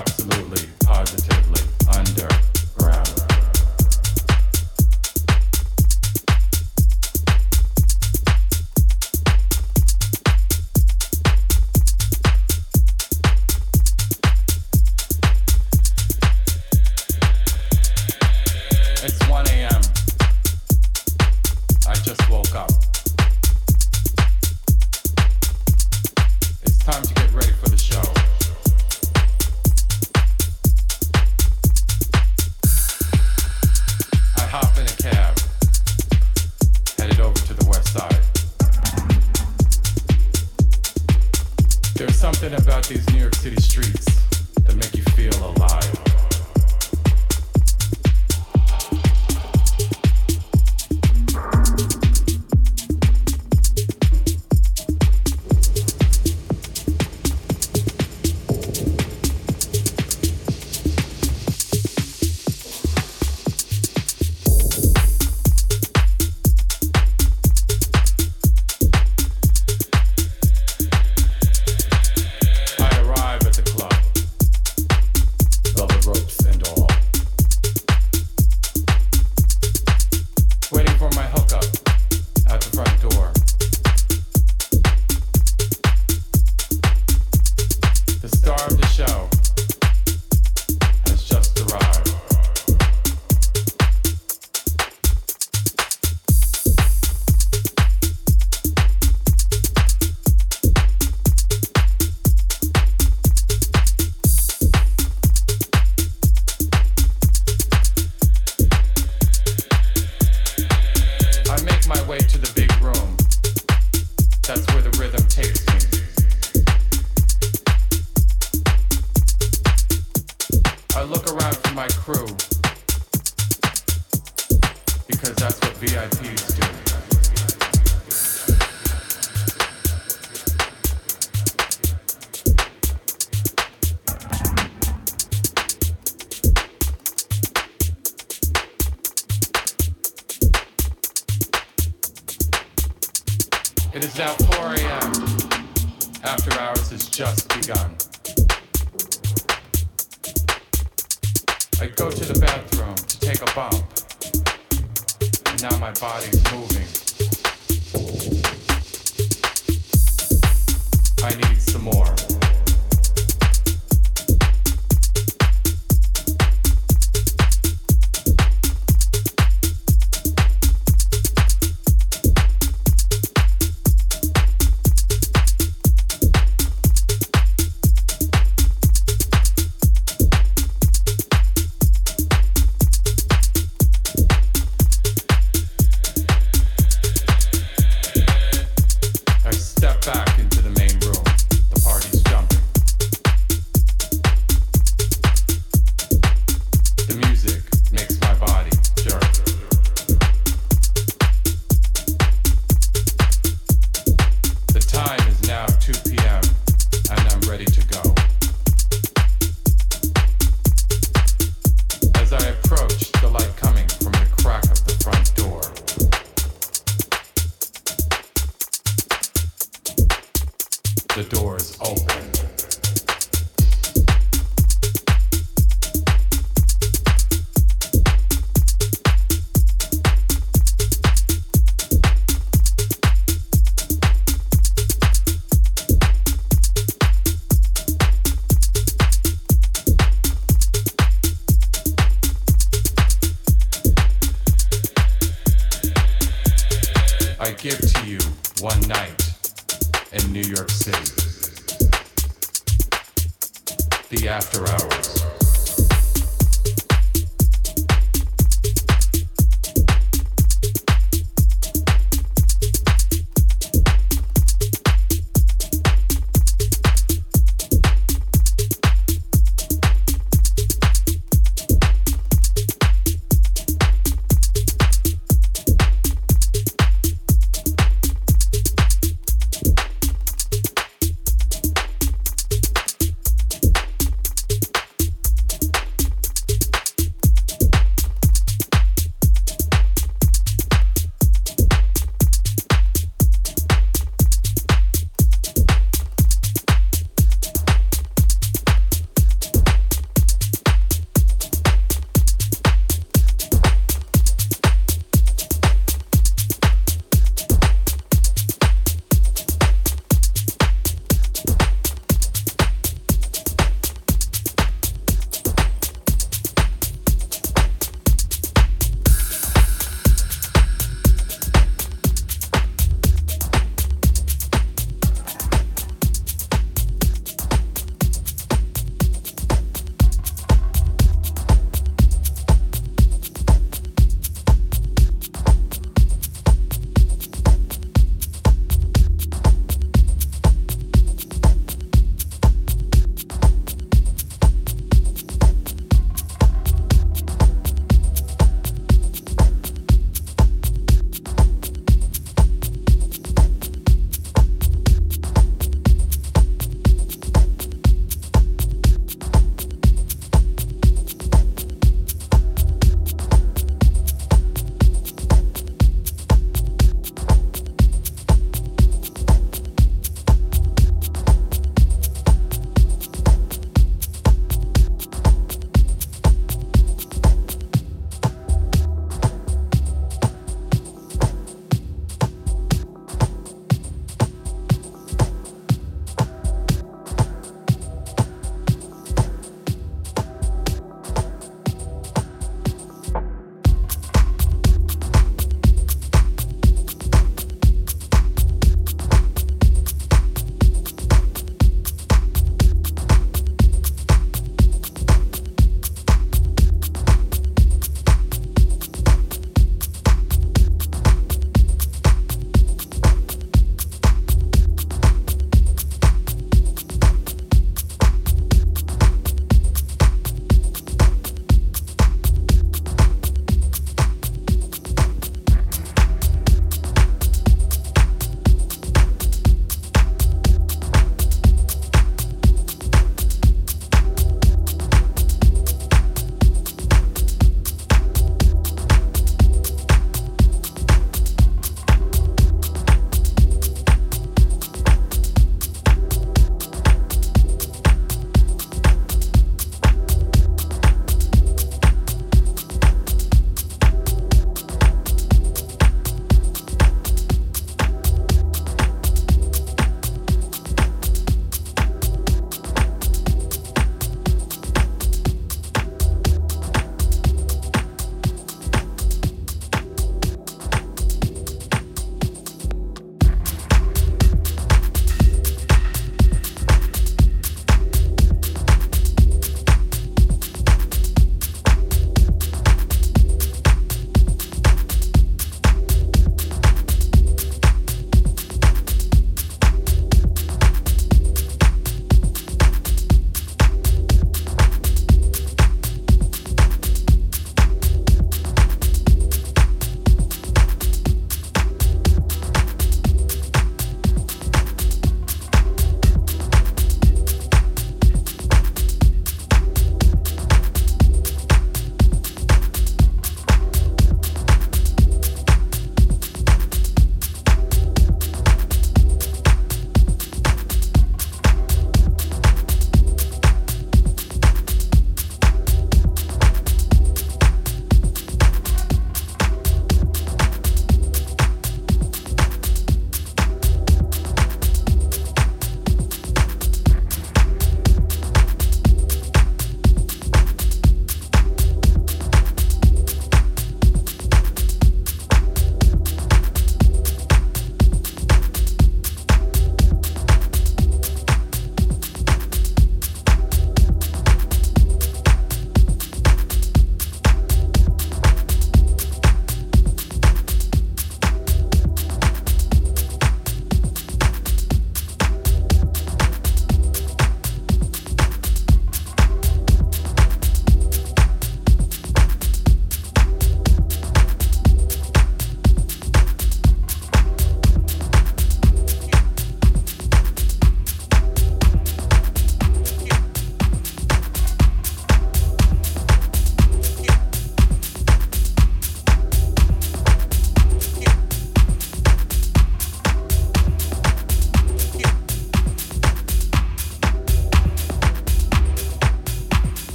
absolutely,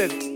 Step.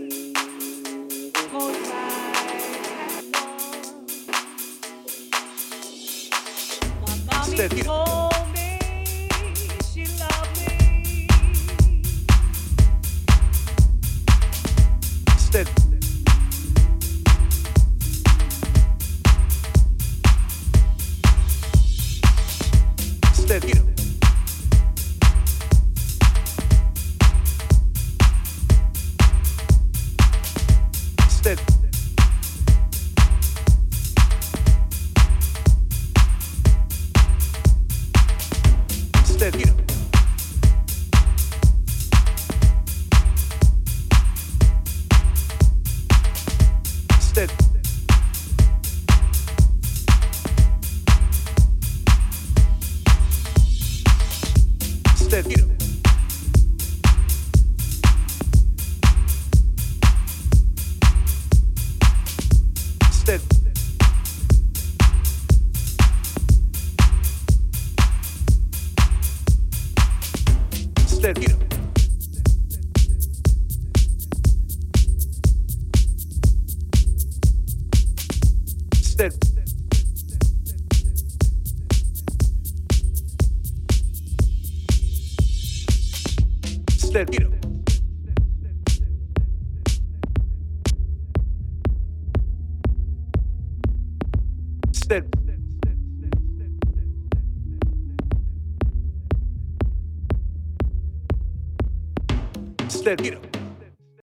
Step.